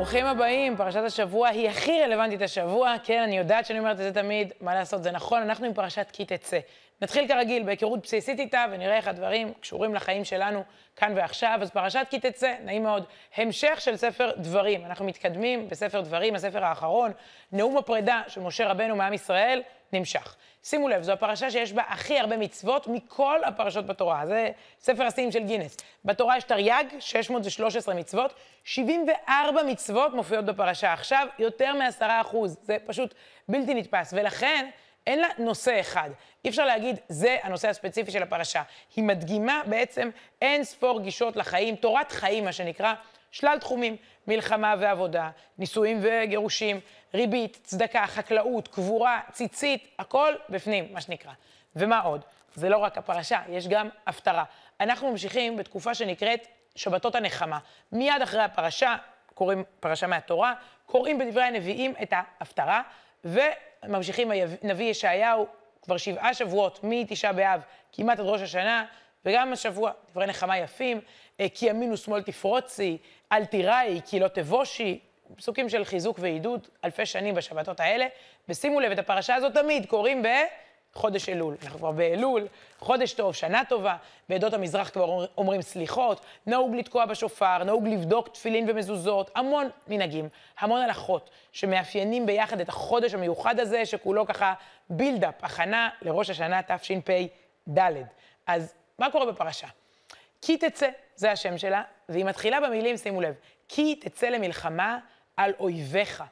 ברוכים הבאים, פרשת השבוע היא הכי רלוונטית השבוע. כן, אני יודעת שאני אומרת את זה תמיד, מה לעשות, זה נכון, אנחנו עם פרשת כי תצא. נתחיל כרגיל בהיכרות בסיסית איתה, ונראה איך הדברים קשורים לחיים שלנו כאן ועכשיו. אז פרשת כי תצא, נעים מאוד, המשך של ספר דברים. אנחנו מתקדמים בספר דברים, הספר האחרון, נאום הפרידה של משה רבנו מעם ישראל, נמשך. שימו לב, זו הפרשה שיש בה הכי הרבה מצוות מכל הפרשות בתורה. זה ספר השיאים של גינס. בתורה יש תרי"ג, 613 מצוות, 74 מצוות מופיעות בפרשה. עכשיו, יותר מ-10 אחוז. זה פשוט בלתי נתפס. ולכן, אין לה נושא אחד. אי אפשר להגיד, זה הנושא הספציפי של הפרשה. היא מדגימה בעצם אין ספור גישות לחיים, תורת חיים, מה שנקרא, שלל תחומים, מלחמה ועבודה, נישואים וגירושים, ריבית, צדקה, חקלאות, קבורה, ציצית, הכל בפנים, מה שנקרא. ומה עוד? זה לא רק הפרשה, יש גם הפטרה. אנחנו ממשיכים בתקופה שנקראת שבתות הנחמה. מיד אחרי הפרשה, קוראים פרשה מהתורה, קוראים בדברי הנביאים את ההפטרה, וממשיכים הנביא ישעיהו כבר שבעה שבועות מתשעה באב, כמעט עד ראש השנה, וגם השבוע, דברי נחמה יפים, כי ימין ושמאל תפרוצי, אל תיראי, כי לא תבושי, פסוקים של חיזוק ועידוד, אלפי שנים בשבתות האלה. ושימו לב, את הפרשה הזאת תמיד קוראים בחודש אלול. אנחנו כבר באלול, חודש טוב, שנה טובה. בעדות המזרח כבר אומרים סליחות, נהוג לתקוע בשופר, נהוג לבדוק תפילין ומזוזות, המון מנהגים, המון הלכות שמאפיינים ביחד את החודש המיוחד הזה, שכולו ככה בילדאפ, הכנה לראש השנה תשפ"ד. אז מה קורה בפרשה? כי תצא, זה השם שלה, והיא מתחילה במילים, שימו לב, כי תצא למלחמה על אויביך.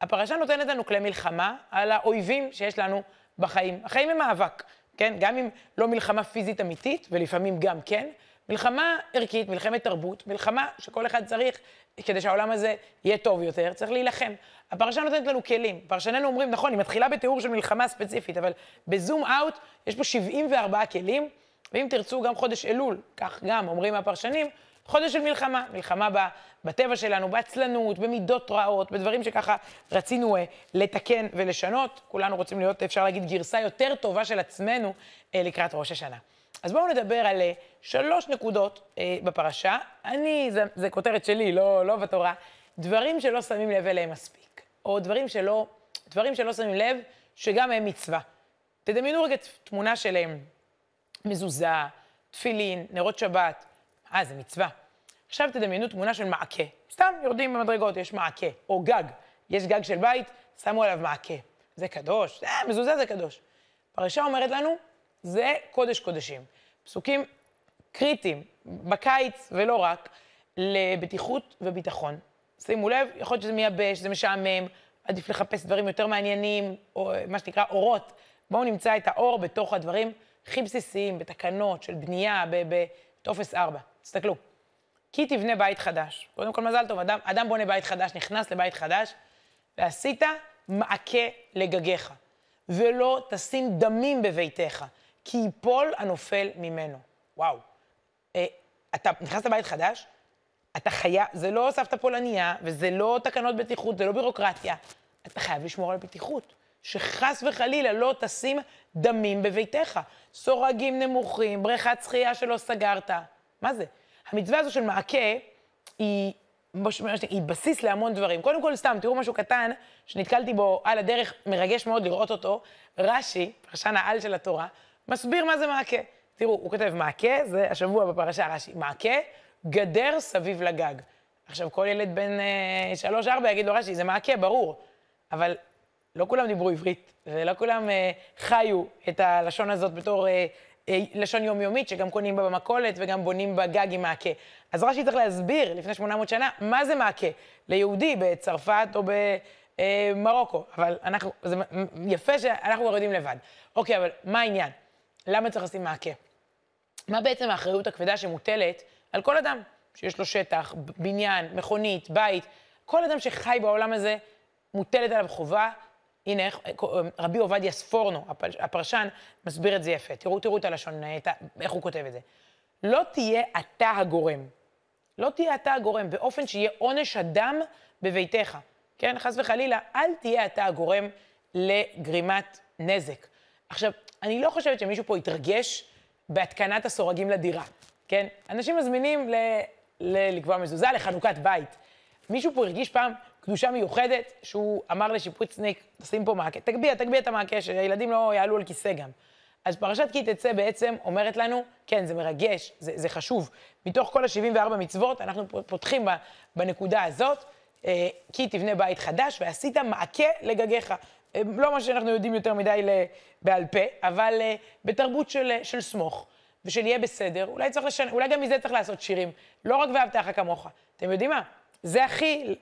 הפרשה נותנת לנו כלי מלחמה על האויבים שיש לנו בחיים. החיים הם מאבק, כן? גם אם לא מלחמה פיזית אמיתית, ולפעמים גם כן, מלחמה ערכית, מלחמת תרבות, מלחמה שכל אחד צריך, כדי שהעולם הזה יהיה טוב יותר, צריך להילחם. הפרשה נותנת לנו כלים. פרשנינו אומרים, נכון, היא מתחילה בתיאור של מלחמה ספציפית, אבל בזום אאוט יש פה 74 כלים, ואם תרצו גם חודש אלול, כך גם אומרים הפרשנים, חודש של מלחמה, מלחמה בטבע שלנו, בעצלנות, במידות רעות, בדברים שככה רצינו אה, לתקן ולשנות. כולנו רוצים להיות, אפשר להגיד, גרסה יותר טובה של עצמנו אה, לקראת ראש השנה. אז בואו נדבר על אה, שלוש נקודות אה, בפרשה. אני, זה, זה כותרת שלי, לא, לא בתורה. דברים שלא שמים לב אליהם מספיק, או דברים שלא, דברים שלא שמים לב, שגם הם מצווה. תדמיינו רגע תמונה שלהם, מזוזה, תפילין, נרות שבת, אה, זה מצווה. עכשיו תדמיינו תמונה של מעקה. סתם יורדים במדרגות, יש מעקה, או גג. יש גג של בית, שמו עליו מעקה. זה קדוש, אה, מזוזה זה קדוש. פרשה אומרת לנו, זה קודש קודשים. פסוקים קריטיים, בקיץ ולא רק, לבטיחות וביטחון. שימו לב, יכול להיות שזה מייבש, זה משעמם, עדיף לחפש דברים יותר מעניינים, או מה שנקרא אורות. בואו נמצא את האור בתוך הדברים הכי בסיסיים, בתקנות של בנייה, בטופס 4. תסתכלו. כי תבנה בית חדש. קודם כל, מזל טוב, אדם, אדם בונה בית חדש, נכנס לבית חדש, ועשית מעקה לגגיך, ולא תשים דמים בביתך, כי ייפול הנופל ממנו. וואו. אה, אתה נכנס לבית חדש, אתה חייב, זה לא סבתא פולניה, וזה לא תקנות בטיחות, זה לא בירוקרטיה. אתה חייב לשמור על בטיחות. שחס וחלילה לא תשים דמים בביתך. סורגים נמוכים, בריכת שחייה שלא סגרת. מה זה? המצווה הזו של מעקה היא, היא בסיס להמון דברים. קודם כל, סתם, תראו משהו קטן שנתקלתי בו על הדרך, מרגש מאוד לראות אותו. רש"י, פרשן העל של התורה, מסביר מה זה מעקה. תראו, הוא כותב מעקה, זה השבוע בפרשה רש"י, מעקה, גדר סביב לגג. עכשיו, כל ילד בן אה, שלוש-ארבע יגיד לו, רש"י, זה מעקה, ברור. אבל לא כולם דיברו עברית, ולא כולם אה, חיו את הלשון הזאת בתור אה, אה, לשון יומיומית, שגם קונים בה במכולת וגם בונים בה גג עם מעקה. אז רש"י צריך להסביר לפני 800 שנה מה זה מעקה ליהודי בצרפת או במרוקו. אבל אנחנו, זה יפה שאנחנו כבר יודעים לבד. אוקיי, אבל מה העניין? למה צריך לשים מעקה? מה בעצם האחריות הכבדה שמוטלת על כל אדם שיש לו שטח, בניין, מכונית, בית, כל אדם שחי בעולם הזה, מוטלת עליו חובה הנה, איך, רבי עובדיה ספורנו, הפרשן, מסביר את זה יפה. תראו, תראו את הלשון, את, איך הוא כותב את זה. לא תהיה אתה הגורם. לא תהיה אתה הגורם, באופן שיהיה עונש אדם בביתך. כן, חס וחלילה, אל תהיה אתה הגורם לגרימת נזק. עכשיו, אני לא חושבת שמישהו פה יתרגש בהתקנת הסורגים לדירה, כן? אנשים מזמינים ל, ל, לקבוע מזוזה לחנוכת בית. מישהו פה הרגיש פעם קדושה מיוחדת, שהוא אמר לשיפוצניק, תשים פה מעקה, תגביה, תגביה את המעקה, שהילדים לא יעלו על כיסא גם. אז פרשת כי תצא בעצם אומרת לנו, כן, זה מרגש, זה, זה חשוב. מתוך כל ה-74 מצוות, אנחנו פותחים בנקודה הזאת, אה, כי תבנה בית חדש, ועשית מעקה לגגיך. אה, לא מה שאנחנו יודעים יותר מדי בעל פה, אבל אה, בתרבות של, של סמוך, ושל יהיה בסדר, אולי, צריך לשנ... אולי גם מזה צריך לעשות שירים. לא רק ואהבת לך כמוך. אתם יודעים מה? זה הכי,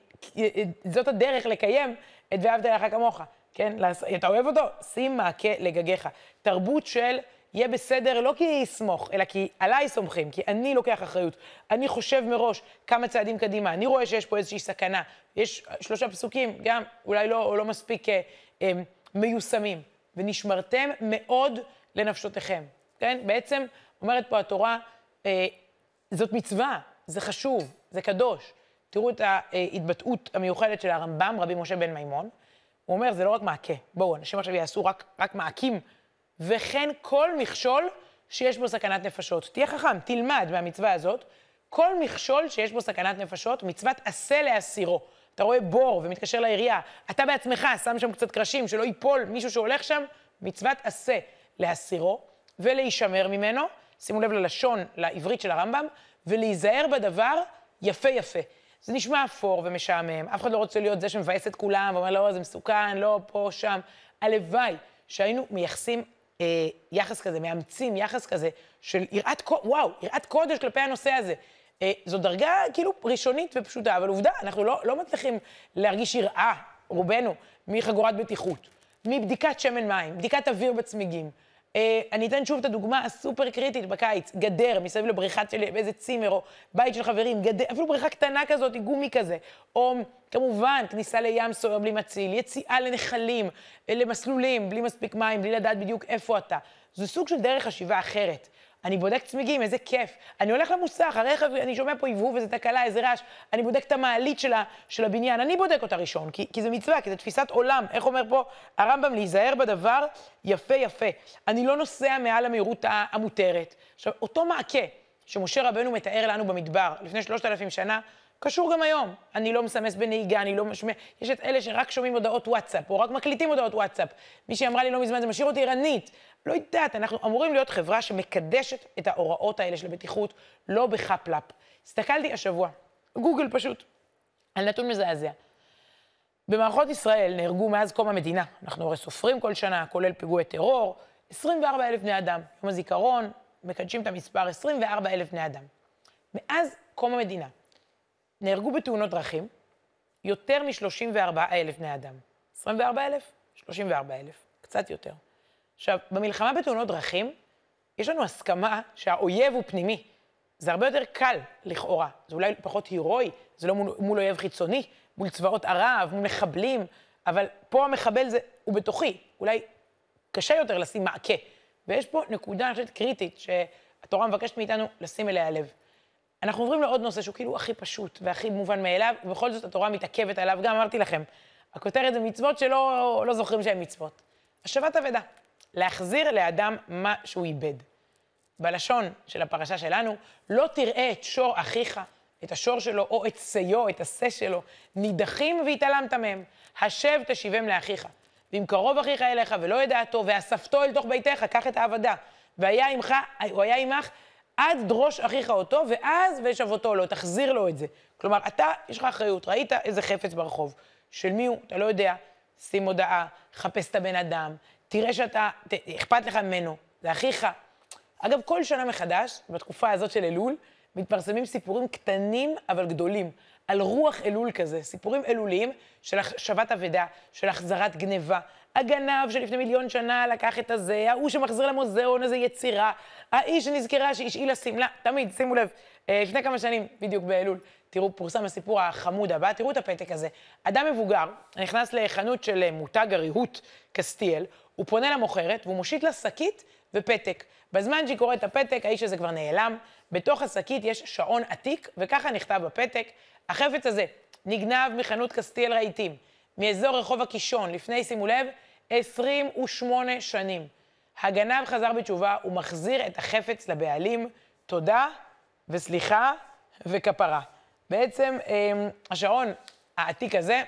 זאת הדרך לקיים את ואהבת לך כמוך. כן? אתה אוהב אותו? שים מעקה לגגיך. תרבות של יהיה בסדר, לא כי יסמוך, אלא כי עליי סומכים, כי אני לוקח אחריות. אני חושב מראש כמה צעדים קדימה, אני רואה שיש פה איזושהי סכנה. יש שלושה פסוקים, גם אולי לא, לא מספיק אה, אה, מיושמים. ונשמרתם מאוד לנפשותיכם, כן? בעצם אומרת פה התורה, אה, זאת מצווה, זה חשוב, זה קדוש. תראו את ההתבטאות המיוחדת של הרמב"ם, רבי משה בן מימון. הוא אומר, זה לא רק מעקה. בואו, אנשים עכשיו יעשו רק, רק מעקים, וכן כל מכשול שיש בו סכנת נפשות. תהיה חכם, תלמד מהמצווה הזאת. כל מכשול שיש בו סכנת נפשות, מצוות עשה להסירו. אתה רואה בור ומתקשר לעירייה, אתה בעצמך שם שם קצת קרשים, שלא ייפול מישהו שהולך שם, מצוות עשה להסירו ולהישמר ממנו. שימו לב ללשון, לעברית של הרמב"ם, ולהיזהר בדבר יפה יפה. זה נשמע אפור ומשעמם, אף אחד לא רוצה להיות זה שמבאס את כולם ואומר, לא, זה מסוכן, לא, פה, שם. הלוואי שהיינו מייחסים אה, יחס כזה, מאמצים יחס כזה של יראת, וואו, יראת קודש כלפי הנושא הזה. אה, זו דרגה כאילו ראשונית ופשוטה, אבל עובדה, אנחנו לא, לא מצליחים להרגיש יראה, רובנו, מחגורת בטיחות, מבדיקת שמן מים, בדיקת אוויר בצמיגים. אה, אני אתן שוב את הדוגמה הסופר קריטית בקיץ, גדר מסביב לבריכה שלי, באיזה צימר, או בית של חברים, גדר, אפילו בריכה קטנה כזאת, גומי כזה. או כמובן, כניסה לים סוער בלי מציל, יציאה לנחלים, אה, למסלולים, בלי מספיק מים, בלי לדעת בדיוק איפה אתה. זה סוג של דרך חשיבה אחרת. אני בודק צמיגים, איזה כיף. אני הולך למוסך, הרכב, אני שומע פה הבהוב, איזה תקלה, איזה רעש. אני בודק את המעלית שלה, של הבניין, אני בודק אותה ראשון, כי, כי זה מצווה, כי זה תפיסת עולם. איך אומר פה הרמב"ם? להיזהר בדבר יפה יפה. אני לא נוסע מעל המהירות המותרת. עכשיו, אותו מעקה שמשה רבנו מתאר לנו במדבר לפני שלושת אלפים שנה, קשור גם היום. אני לא מסמס בנהיגה, אני לא משמע... יש את אלה שרק שומעים הודעות וואטסאפ, או רק מקליטים הודעות וואטסאפ. מישהי אמרה לי לא מזמן, זה משאיר אותי ערנית. לא יודעת, אנחנו אמורים להיות חברה שמקדשת את ההוראות האלה של הבטיחות, לא בחפלאפ. הסתכלתי השבוע, גוגל פשוט, על נתון מזעזע. במערכות ישראל נהרגו מאז קום המדינה, אנחנו הרי סופרים כל שנה, כולל פיגועי טרור, 24 אלף בני אדם. יום הזיכרון, מקדשים את המספר 24 אלף בני אדם. מאז קום המדינה נהרגו בתאונות דרכים יותר מ-34 אלף בני אדם. 24 אלף? 34 אלף, קצת יותר. עכשיו, במלחמה בתאונות דרכים, יש לנו הסכמה שהאויב הוא פנימי. זה הרבה יותר קל, לכאורה. זה אולי פחות הירואי, זה לא מול, מול אויב חיצוני, מול צבאות ערב, מול מחבלים, אבל פה המחבל זה, הוא בתוכי. אולי קשה יותר לשים מעקה. ויש פה נקודה, אני חושבת, קריטית, שהתורה מבקשת מאיתנו לשים אליה לב. אנחנו עוברים לעוד נושא שהוא כאילו הכי פשוט והכי מובן מאליו, ובכל זאת התורה מתעכבת עליו. גם אמרתי לכם, הכותרת זה מצוות שלא לא זוכרים שהן מצוות. השבת אבדה. להחזיר לאדם מה שהוא איבד. בלשון של הפרשה שלנו, לא תראה את שור אחיך, את השור שלו, או את שיו, את השה שלו, נידחים והתעלמת מהם. השב תשיבם לאחיך. ואם קרוב אחיך אליך ולא ידעתו, ואספתו אל תוך ביתך, קח את העבדה. והיה עמך, הוא היה עמך עד דרוש אחיך אותו, ואז ושבותו לו, תחזיר לו את זה. כלומר, אתה, יש לך אחריות, ראית איזה חפץ ברחוב. של מי הוא, אתה לא יודע, שים הודעה, חפש את הבן אדם, תראה שאתה, ת, אכפת לך ממנו, זה אחיך. אגב, כל שנה מחדש, בתקופה הזאת של אלול, מתפרסמים סיפורים קטנים אבל גדולים, על רוח אלול כזה, סיפורים אלוליים של השבת אבדה, של החזרת גניבה. הגנב שלפני מיליון שנה לקח את הזה, ההוא שמחזיר למוזיאון איזה יצירה, האיש שנזכרה שהשאילה שמלה, תמיד, שימו לב, אה, לפני כמה שנים, בדיוק באלול, תראו, פורסם הסיפור החמוד הבא, תראו את הפתק הזה. אדם מבוגר נכנס לחנות של אה, מותג הריהוט קסטיאל, הוא פונה למוכרת והוא מושיט לה שקית ופתק. בזמן שהיא קוראת את הפתק, האיש הזה כבר נעלם. בתוך השקית יש שעון עתיק, וככה נכתב בפתק, החפץ הזה נגנב מחנות קסטיאל רהיטים, מאזור רחוב הקישון, לפני, שימו לב, 28 שנים. הגנב חזר בתשובה ומחזיר את החפץ לבעלים, תודה וסליחה וכפרה. בעצם אמ, השעון העתיק הזה,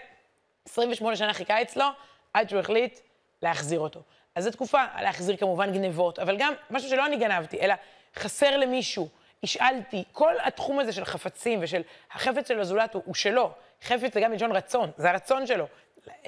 28 שנה חיכה אצלו, עד שהוא החליט להחזיר אותו. אז זו תקופה, להחזיר כמובן גנבות, אבל גם משהו שלא אני גנבתי, אלא חסר למישהו, השאלתי, כל התחום הזה של חפצים ושל החפץ של הזולת הוא, הוא שלו. חפץ זה גם מלשון רצון, זה הרצון שלו.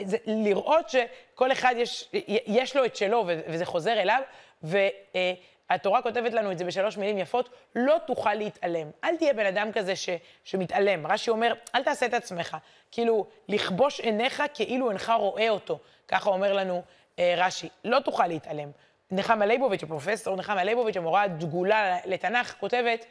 זה לראות שכל אחד יש, יש לו את שלו וזה חוזר אליו, והתורה כותבת לנו את זה בשלוש מילים יפות, לא תוכל להתעלם. אל תהיה בן אדם כזה ש, שמתעלם. רש"י אומר, אל תעשה את עצמך. כאילו, לכבוש עיניך כאילו אינך רואה אותו. ככה אומר לנו אה, רש"י. לא תוכל להתעלם. נחמה ליבוביץ', הפרופסור נחמה ליבוביץ', המורה הדגולה לתנ"ך, כותבת,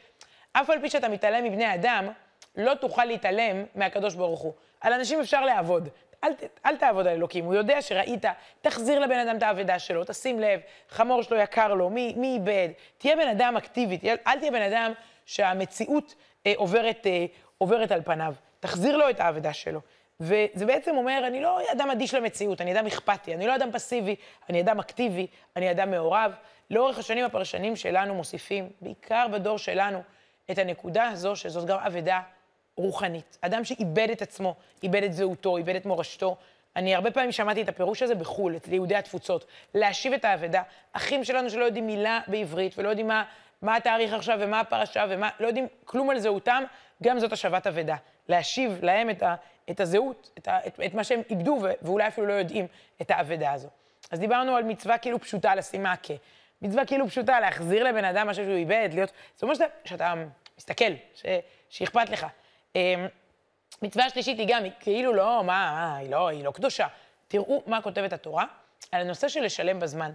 אף על פי שאתה מתעלם מבני אדם, לא תוכל להתעלם מהקדוש ברוך הוא. על אנשים אפשר לעבוד. אל, אל תעבוד על אלוקים, הוא יודע שראית, תחזיר לבן אדם את האבדה שלו, תשים לב, חמור שלו יקר לו, מי, מי איבד? תהיה בן אדם אקטיבי, תהיה, אל תהיה בן אדם שהמציאות אה, עוברת, אה, עוברת על פניו. תחזיר לו את האבדה שלו. וזה בעצם אומר, אני לא אדם אדיש למציאות, אני אדם אכפתי, אני לא אדם פסיבי, אני אדם אקטיבי, אני אדם מעורב. לאורך השנים הפרשנים שלנו מוסיפים, בעיקר בדור שלנו, את הנקודה הזו, שזאת גם אבדה רוחנית. אדם שאיבד את עצמו, איבד את זהותו, איבד את מורשתו. אני הרבה פעמים שמעתי את הפירוש הזה בחו"ל, את יהודי התפוצות, להשיב את האבדה. אחים שלנו שלא יודעים מילה בעברית ולא יודעים מה, מה התאריך עכשיו ומה הפרשה ומה, לא יודעים כלום על זהותם, גם זאת השבת אבדה. להשיב להם את, ה, את הזהות, את, ה, את, את מה שהם איבדו, ואולי אפילו לא יודעים את האבדה הזו. אז דיברנו על מצווה כאילו פשוטה לשים מעקה. מצווה כאילו פשוטה להחזיר לבן אדם משהו שהוא איבד, להיות... זאת אומרת שאתה, שאתה מסתכל, ש, שאכפת לך. אמ, מצווה שלישית היא גם, היא כאילו לא, מה, מה, היא לא, היא לא קדושה. תראו מה כותבת התורה על הנושא של לשלם בזמן.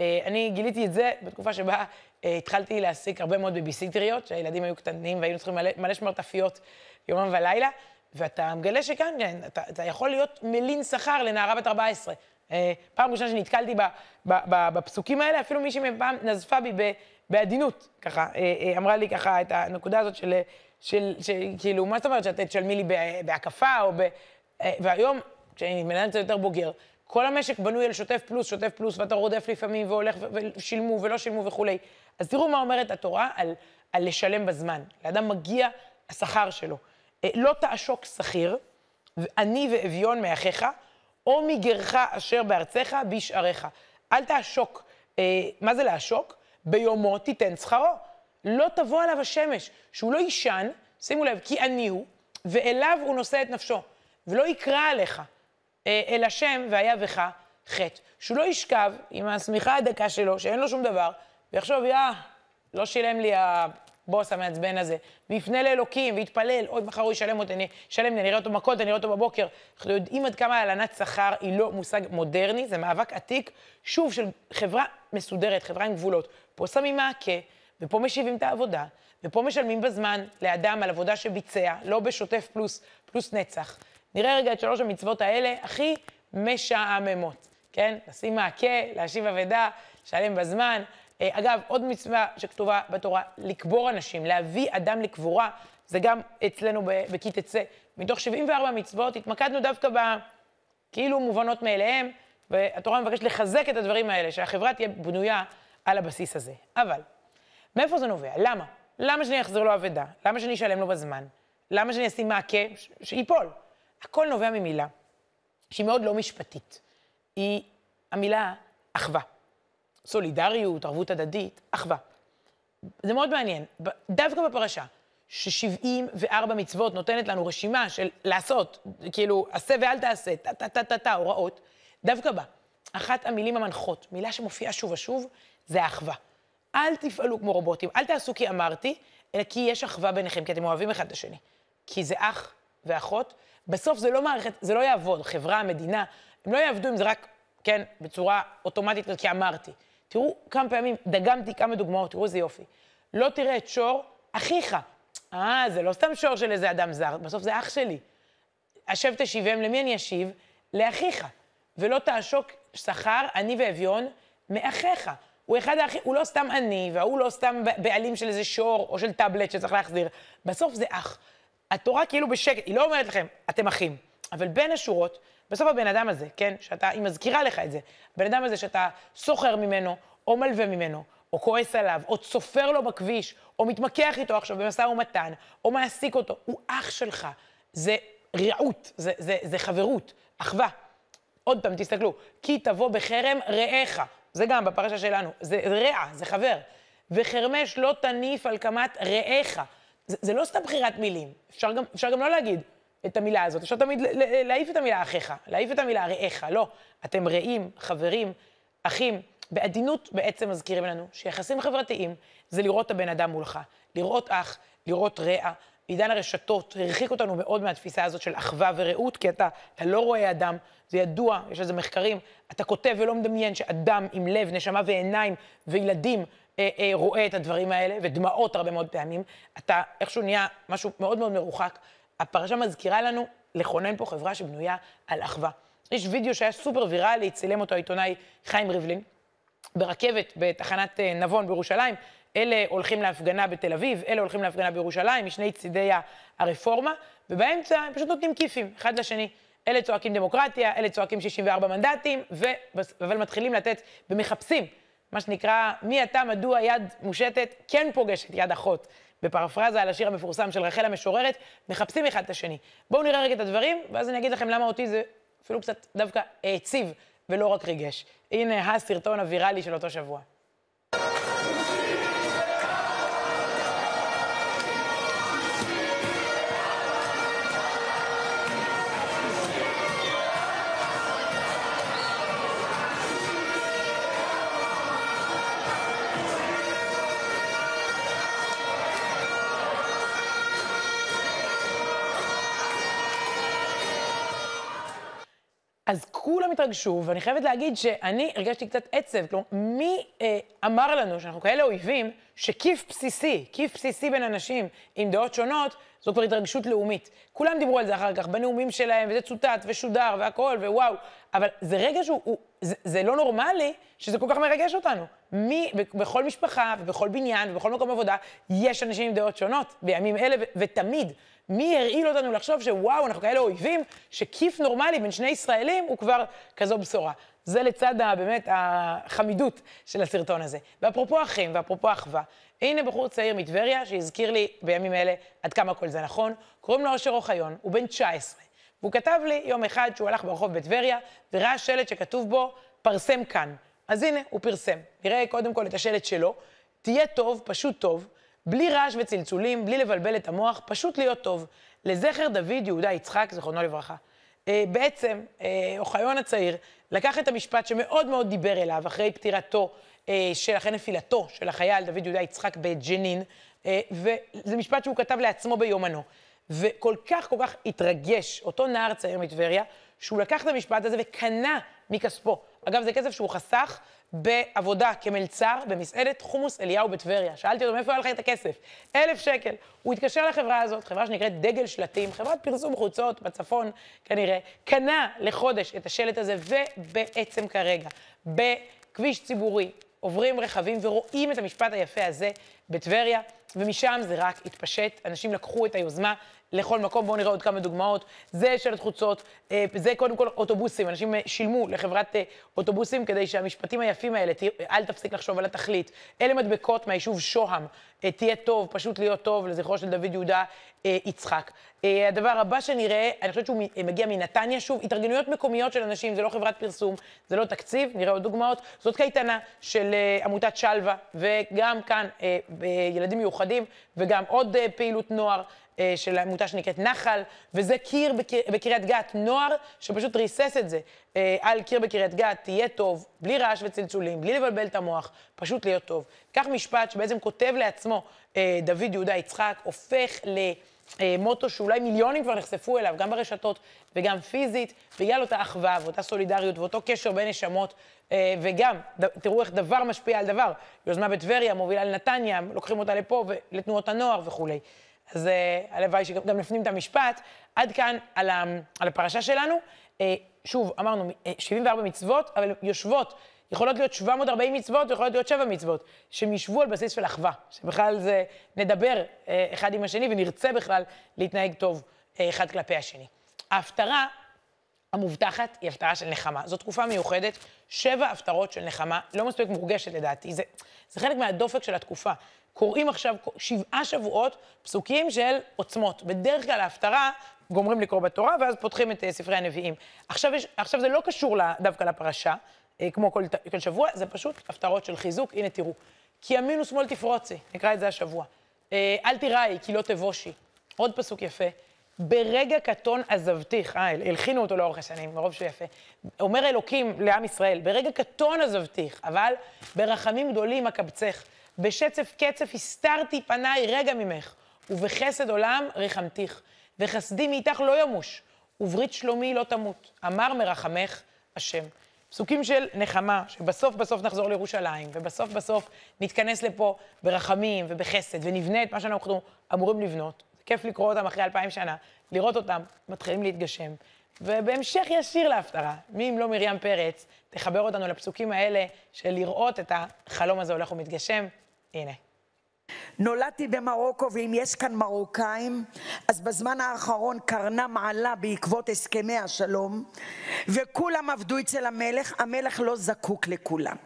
אה, אני גיליתי את זה בתקופה שבה אה, התחלתי להעסיק הרבה מאוד בביסיטריות, שהילדים היו קטנים והיינו צריכים מלא, מלא שמרטפיות יומם ולילה, ואתה מגלה שכאן, כן, אתה, אתה יכול להיות מלין שכר לנערה בת 14. אה, פעם ראשונה שנתקלתי ב, ב, ב, בפסוקים האלה, אפילו מישהי מפעם נזפה בי בעדינות, ככה, אמרה לי ככה את הנקודה הזאת של, של, של כאילו, מה זאת אומרת שאת תשלמי לי בהקפה, או ב... והיום, כשאני בן אדם קצת יותר בוגר, כל המשק בנוי על שוטף פלוס, שוטף פלוס, ואתה רודף לפעמים והולך ושילמו ולא שילמו וכולי. אז תראו מה אומרת התורה על, על לשלם בזמן. לאדם מגיע השכר שלו. אה, לא תעשוק שכיר, עני ואביון מאחיך, או מגרך אשר בארצך בשעריך. אל תעשוק. אה, מה זה לעשוק? ביומו תיתן שכרו. לא תבוא עליו השמש, שהוא לא יישן, שימו לב, כי עני הוא, ואליו הוא נושא את נפשו, ולא יקרא עליך. אה, אל השם והיה בך חטא. שהוא לא ישכב עם השמיכה הדקה שלו, שאין לו שום דבר, ויחשוב, יא, לא שילם לי הבוס המעצבן הזה, ויפנה לאלוקים ויתפלל, אוי, מחר הוא ישלם אותי, אני אשלם לי, אני אראה אותו מכות, אני אראה אותו בבוקר. אנחנו יודעים עד כמה הלנת שכר היא לא מושג מודרני, זה מאבק עתיק, שוב, של חברה מסודרת, חברה עם גבולות. פה שמים מעקה, ופה משיבים את העבודה, ופה משלמים בזמן לאדם על עבודה שביצע, לא בשוטף פלוס, פלוס נצח. נראה רגע את שלוש המצוות האלה הכי משעממות, כן? לשים מעקה, להשיב אבדה, לשלם בזמן. אה, אגב, עוד מצווה שכתובה בתורה, לקבור אנשים, להביא אדם לקבורה, זה גם אצלנו בכי תצא. מתוך 74 מצוות התמקדנו דווקא בכאילו מובנות מאליהם, והתורה מבקשת לחזק את הדברים האלה, שהחברה תהיה בנויה על הבסיס הזה. אבל, מאיפה זה נובע? למה? למה שאני אחזיר לו אבדה? למה שאני אשלם לו בזמן? למה שאני אשים מעקה? שייפול. הכל נובע ממילה שהיא מאוד לא משפטית. היא המילה אחווה. סולידריות, ערבות הדדית, אחווה. זה מאוד מעניין. דווקא בפרשה, ש-74 מצוות נותנת לנו רשימה של לעשות, כאילו, עשה ואל תעשה, טה-טה-טה-טה, הוראות, דווקא בה, אחת המילים המנחות, מילה שמופיעה שוב ושוב, זה האחווה. אל תפעלו כמו רובוטים, אל תעשו כי אמרתי, אלא כי יש אחווה ביניכם, כי אתם אוהבים אחד את השני. כי זה אח ואחות, בסוף זה לא מערכת, זה לא יעבוד, חברה, מדינה, הם לא יעבדו אם זה רק, כן, בצורה אוטומטית, כי אמרתי. תראו כמה פעמים, דגמתי כמה דוגמאות, תראו איזה יופי. לא תראה את שור אחיך. אה, זה לא סתם שור של איזה אדם זר, בסוף זה אח שלי. השב תשיבם, למי אני אשיב? לאחיך. ולא תעשוק שכר, עני ואביון, מאחיך. הוא אחד האחים, הוא לא סתם עני, והוא לא סתם בעלים של איזה שור או של טאבלט שצריך להחזיר. בסוף זה אח. התורה כאילו בשקט, היא לא אומרת לכם, אתם אחים. אבל בין השורות, בסוף הבן אדם הזה, כן, שאתה, היא מזכירה לך את זה, הבן אדם הזה שאתה סוחר ממנו, או מלווה ממנו, או כועס עליו, או צופר לו בכביש, או מתמקח איתו עכשיו במשא ומתן, או מעסיק אותו, הוא אח שלך. זה רעות, זה, זה, זה חברות, אחווה. עוד פעם, תסתכלו, כי תבוא בחרם רעך, זה גם בפרשה שלנו, זה רע, זה חבר. וחרמש לא תניף על קמת רעך. זה, זה לא סתם בחירת מילים, אפשר גם, אפשר גם לא להגיד את המילה הזאת, אפשר תמיד להעיף את המילה אחיך, להעיף את המילה רעך, לא. אתם רעים, חברים, אחים. בעדינות בעצם מזכירים לנו שיחסים חברתיים זה לראות את הבן אדם מולך, לראות אח, לראות רע. עידן הרשתות הרחיק אותנו מאוד מהתפיסה הזאת של אחווה ורעות, כי אתה, אתה לא רואה אדם, זה ידוע, יש לזה מחקרים, אתה כותב ולא מדמיין שאדם עם לב, נשמה ועיניים וילדים אה, אה, רואה את הדברים האלה, ודמעות הרבה מאוד פעמים, אתה איכשהו נהיה משהו מאוד מאוד מרוחק. הפרשה מזכירה לנו לכונן פה חברה שבנויה על אחווה. יש וידאו שהיה סופר ויראלי, צילם אותו העיתונאי חיים ריבלין, ברכבת בתחנת אה, נבון בירושלים. אלה הולכים להפגנה בתל אביב, אלה הולכים להפגנה בירושלים, משני צידי הרפורמה, ובאמצע הם פשוט נותנים כיפים, אחד לשני. אלה צועקים דמוקרטיה, אלה צועקים 64 מנדטים. אבל מתחילים לתת ומחפשים, מה שנקרא, מי אתה, מדוע יד מושטת כן פוגשת יד אחות. בפרפרזה על השיר המפורסם של רחל המשוררת, מחפשים אחד את השני. בואו נראה רגע את הדברים, ואז אני אגיד לכם למה אותי זה אפילו קצת דווקא העציב ולא רק ריגש. הנה הסרטון הוויראלי של אותו שבוע. כולם התרגשו, ואני חייבת להגיד שאני הרגשתי קצת עצב. כלומר, מי אה, אמר לנו שאנחנו כאלה אויבים, שכיף בסיסי, כיף בסיסי בין אנשים עם דעות שונות, זו כבר התרגשות לאומית. כולם דיברו על זה אחר כך בנאומים שלהם, וזה צוטט ושודר והכול, ווואו. אבל זה רגע שהוא, הוא, זה, זה לא נורמלי שזה כל כך מרגש אותנו. מי, בכל משפחה ובכל בניין ובכל מקום עבודה, יש אנשים עם דעות שונות, בימים אלה ו- ותמיד. מי הרעיל אותנו לחשוב שוואו, אנחנו כאלה אויבים, שכיף נורמלי בין שני ישראלים הוא כבר כזו בשורה. זה לצד באמת החמידות של הסרטון הזה. ואפרופו אחים ואפרופו אחווה, הנה בחור צעיר מטבריה שהזכיר לי בימים אלה עד כמה כל זה נכון. קוראים לו אושר אוחיון, הוא בן 19. והוא כתב לי יום אחד שהוא הלך ברחוב בטבריה וראה שלט שכתוב בו, פרסם כאן. אז הנה, הוא פרסם. נראה קודם כל את השלט שלו. תהיה טוב, פשוט טוב. בלי רעש וצלצולים, בלי לבלבל את המוח, פשוט להיות טוב. לזכר דוד יהודה יצחק, זיכרונו לברכה. אה, בעצם, אה, אוחיון הצעיר לקח את המשפט שמאוד מאוד דיבר אליו אחרי פטירתו, אה, של, אחרי נפילתו של החייל דוד יהודה יצחק בג'נין, אה, וזה משפט שהוא כתב לעצמו ביומנו. וכל כך כל כך התרגש אותו נער צעיר מטבריה, שהוא לקח את המשפט הזה וקנה מכספו. אגב, זה כסף שהוא חסך בעבודה כמלצר במסעדת חומוס אליהו בטבריה. שאלתי אותו, מאיפה היה לך את הכסף? אלף שקל. הוא התקשר לחברה הזאת, חברה שנקראת דגל שלטים, חברת פרסום חוצות בצפון כנראה, קנה לחודש את השלט הזה, ובעצם כרגע, בכביש ציבורי, עוברים רכבים ורואים את המשפט היפה הזה בטבריה, ומשם זה רק התפשט. אנשים לקחו את היוזמה לכל מקום. בואו נראה עוד כמה דוגמאות. זה שלט חוצות, אה, זה קודם כל אוטובוסים. אנשים אה, שילמו לחברת אה, אוטובוסים כדי שהמשפטים היפים האלה, אל תפסיק לחשוב על התכלית. אלה מדבקות מהיישוב שוהם, תהיה טוב, פשוט להיות טוב, לזכרו של דוד יהודה יצחק. הדבר הבא שנראה, אני חושבת שהוא מגיע מנתניה, שוב, התארגנויות מקומיות של אנשים, זה לא חברת פרסום, זה לא תקציב, נראה עוד דוגמאות. זאת קייטנה של עמותת שלווה, וגם כאן ילדים מיוחדים, וגם עוד פעילות נוער. אה, של עמותה שנקראת נחל, וזה קיר בקר, בקריית גת, נוער שפשוט ריסס את זה. אה, על קיר בקריית גת, תהיה טוב, בלי רעש וצלצולים, בלי לבלבל את המוח, פשוט להיות טוב. כך משפט שבעצם כותב לעצמו אה, דוד יהודה יצחק, הופך ל... מוטו שאולי מיליונים כבר נחשפו אליו, גם ברשתות וגם פיזית, בגלל אותה אחווה ואותה סולידריות ואותו קשר בין נשמות, וגם, תראו איך דבר משפיע על דבר. יוזמה בטבריה מובילה לנתניה, לוקחים אותה לפה ולתנועות הנוער וכולי. אז אה, הלוואי שגם נפנים את המשפט. עד כאן על, ה, על הפרשה שלנו. אה, שוב, אמרנו, 74 אה, מצוות, אבל יושבות, יכולות להיות 740 מצוות ויכולות להיות 7 מצוות, שהם ישבו על בסיס של אחווה, שבכלל זה נדבר אחד עם השני ונרצה בכלל להתנהג טוב אחד כלפי השני. ההפטרה, המובטחת היא הפטרה של נחמה. זו תקופה מיוחדת, שבע הפטרות של נחמה, לא מספיק מורגשת לדעתי. זה, זה חלק מהדופק של התקופה. קוראים עכשיו שבעה שבועות פסוקים של עוצמות. בדרך כלל ההפטרה גומרים לקרוא בתורה, ואז פותחים את uh, ספרי הנביאים. עכשיו, יש, עכשיו זה לא קשור דווקא לפרשה, uh, כמו כל, כל שבוע, זה פשוט הפטרות של חיזוק. הנה תראו. כי ימין ושמאל תפרוצי, נקרא את זה השבוע. Uh, אל תיראי, כי לא תבושי. עוד פסוק יפה. ברגע קטון עזבתיך, אה, הלחינו אותו לאורך השנים, מרוב שהוא יפה. אומר אלוקים לעם ישראל, ברגע קטון עזבתיך, אבל ברחמים גדולים אקבצך. בשצף קצף הסתרתי פניי רגע ממך, ובחסד עולם ריחמתיך. וחסדי מאיתך לא ימוש, וברית שלומי לא תמות. אמר מרחמך השם. פסוקים של נחמה, שבסוף בסוף נחזור לירושלים, ובסוף בסוף נתכנס לפה ברחמים ובחסד, ונבנה את מה שאנחנו אמורים לבנות. כיף לקרוא אותם אחרי אלפיים שנה, לראות אותם מתחילים להתגשם. ובהמשך ישיר להפטרה, מי אם לא מרים פרץ, תחבר אותנו לפסוקים האלה של לראות את החלום הזה הולך ומתגשם. הנה. נולדתי במרוקו, ואם יש כאן מרוקאים, אז בזמן האחרון קרנה מעלה בעקבות הסכמי השלום, וכולם עבדו אצל המלך, המלך לא זקוק לכולם.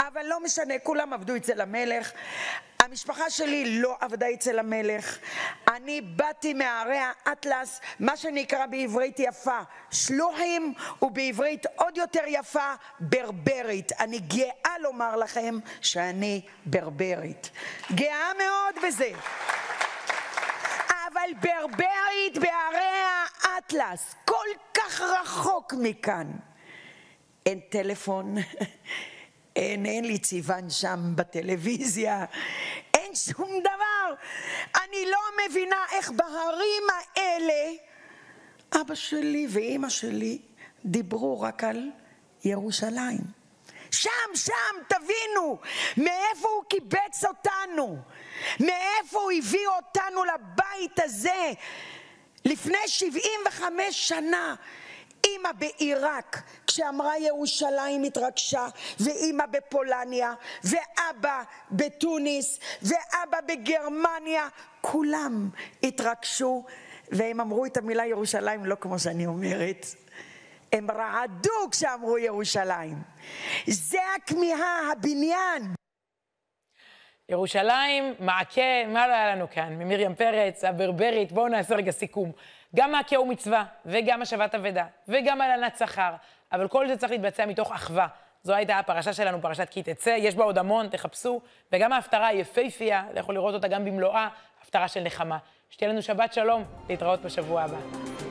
אבל לא משנה, כולם עבדו אצל המלך. המשפחה שלי לא עבדה אצל המלך. אני באתי מערי האטלס, מה שנקרא בעברית יפה שלוחים, ובעברית עוד יותר יפה ברברית. אני גאה לומר לכם שאני ברברית. גאה מאוד בזה. אבל ברברית בערי האטלס, כל כך רחוק מכאן. אין טלפון, אין, אין לי צבען שם בטלוויזיה, אין שום דבר. אני לא מבינה איך בהרים האלה אבא שלי ואימא שלי דיברו רק על ירושלים. שם, שם, תבינו, מאיפה הוא קיבץ אותנו, מאיפה הוא הביא אותנו לבית הזה לפני 75 שנה. אימא בעיראק, כשאמרה ירושלים התרגשה, ואימא בפולניה, ואבא בתוניס, ואבא בגרמניה, כולם התרגשו, והם אמרו את המילה ירושלים לא כמו שאני אומרת. הם רעדו כשאמרו ירושלים. זה הכמיהה, הבניין. ירושלים, מעקה, מה לא היה לנו כאן? ממרים פרץ, הברברית, בואו נעשה רגע סיכום. גם מעקה הוא מצווה, וגם השבת אבדה, וגם הלנת שכר, אבל כל זה צריך להתבצע מתוך אחווה. זו הייתה הפרשה שלנו, פרשת כי תצא, יש בה עוד המון, תחפשו, וגם ההפטרה היפהפייה, לכו לראות אותה גם במלואה, הפטרה של נחמה. שתהיה לנו שבת שלום, להתראות בשבוע הבא.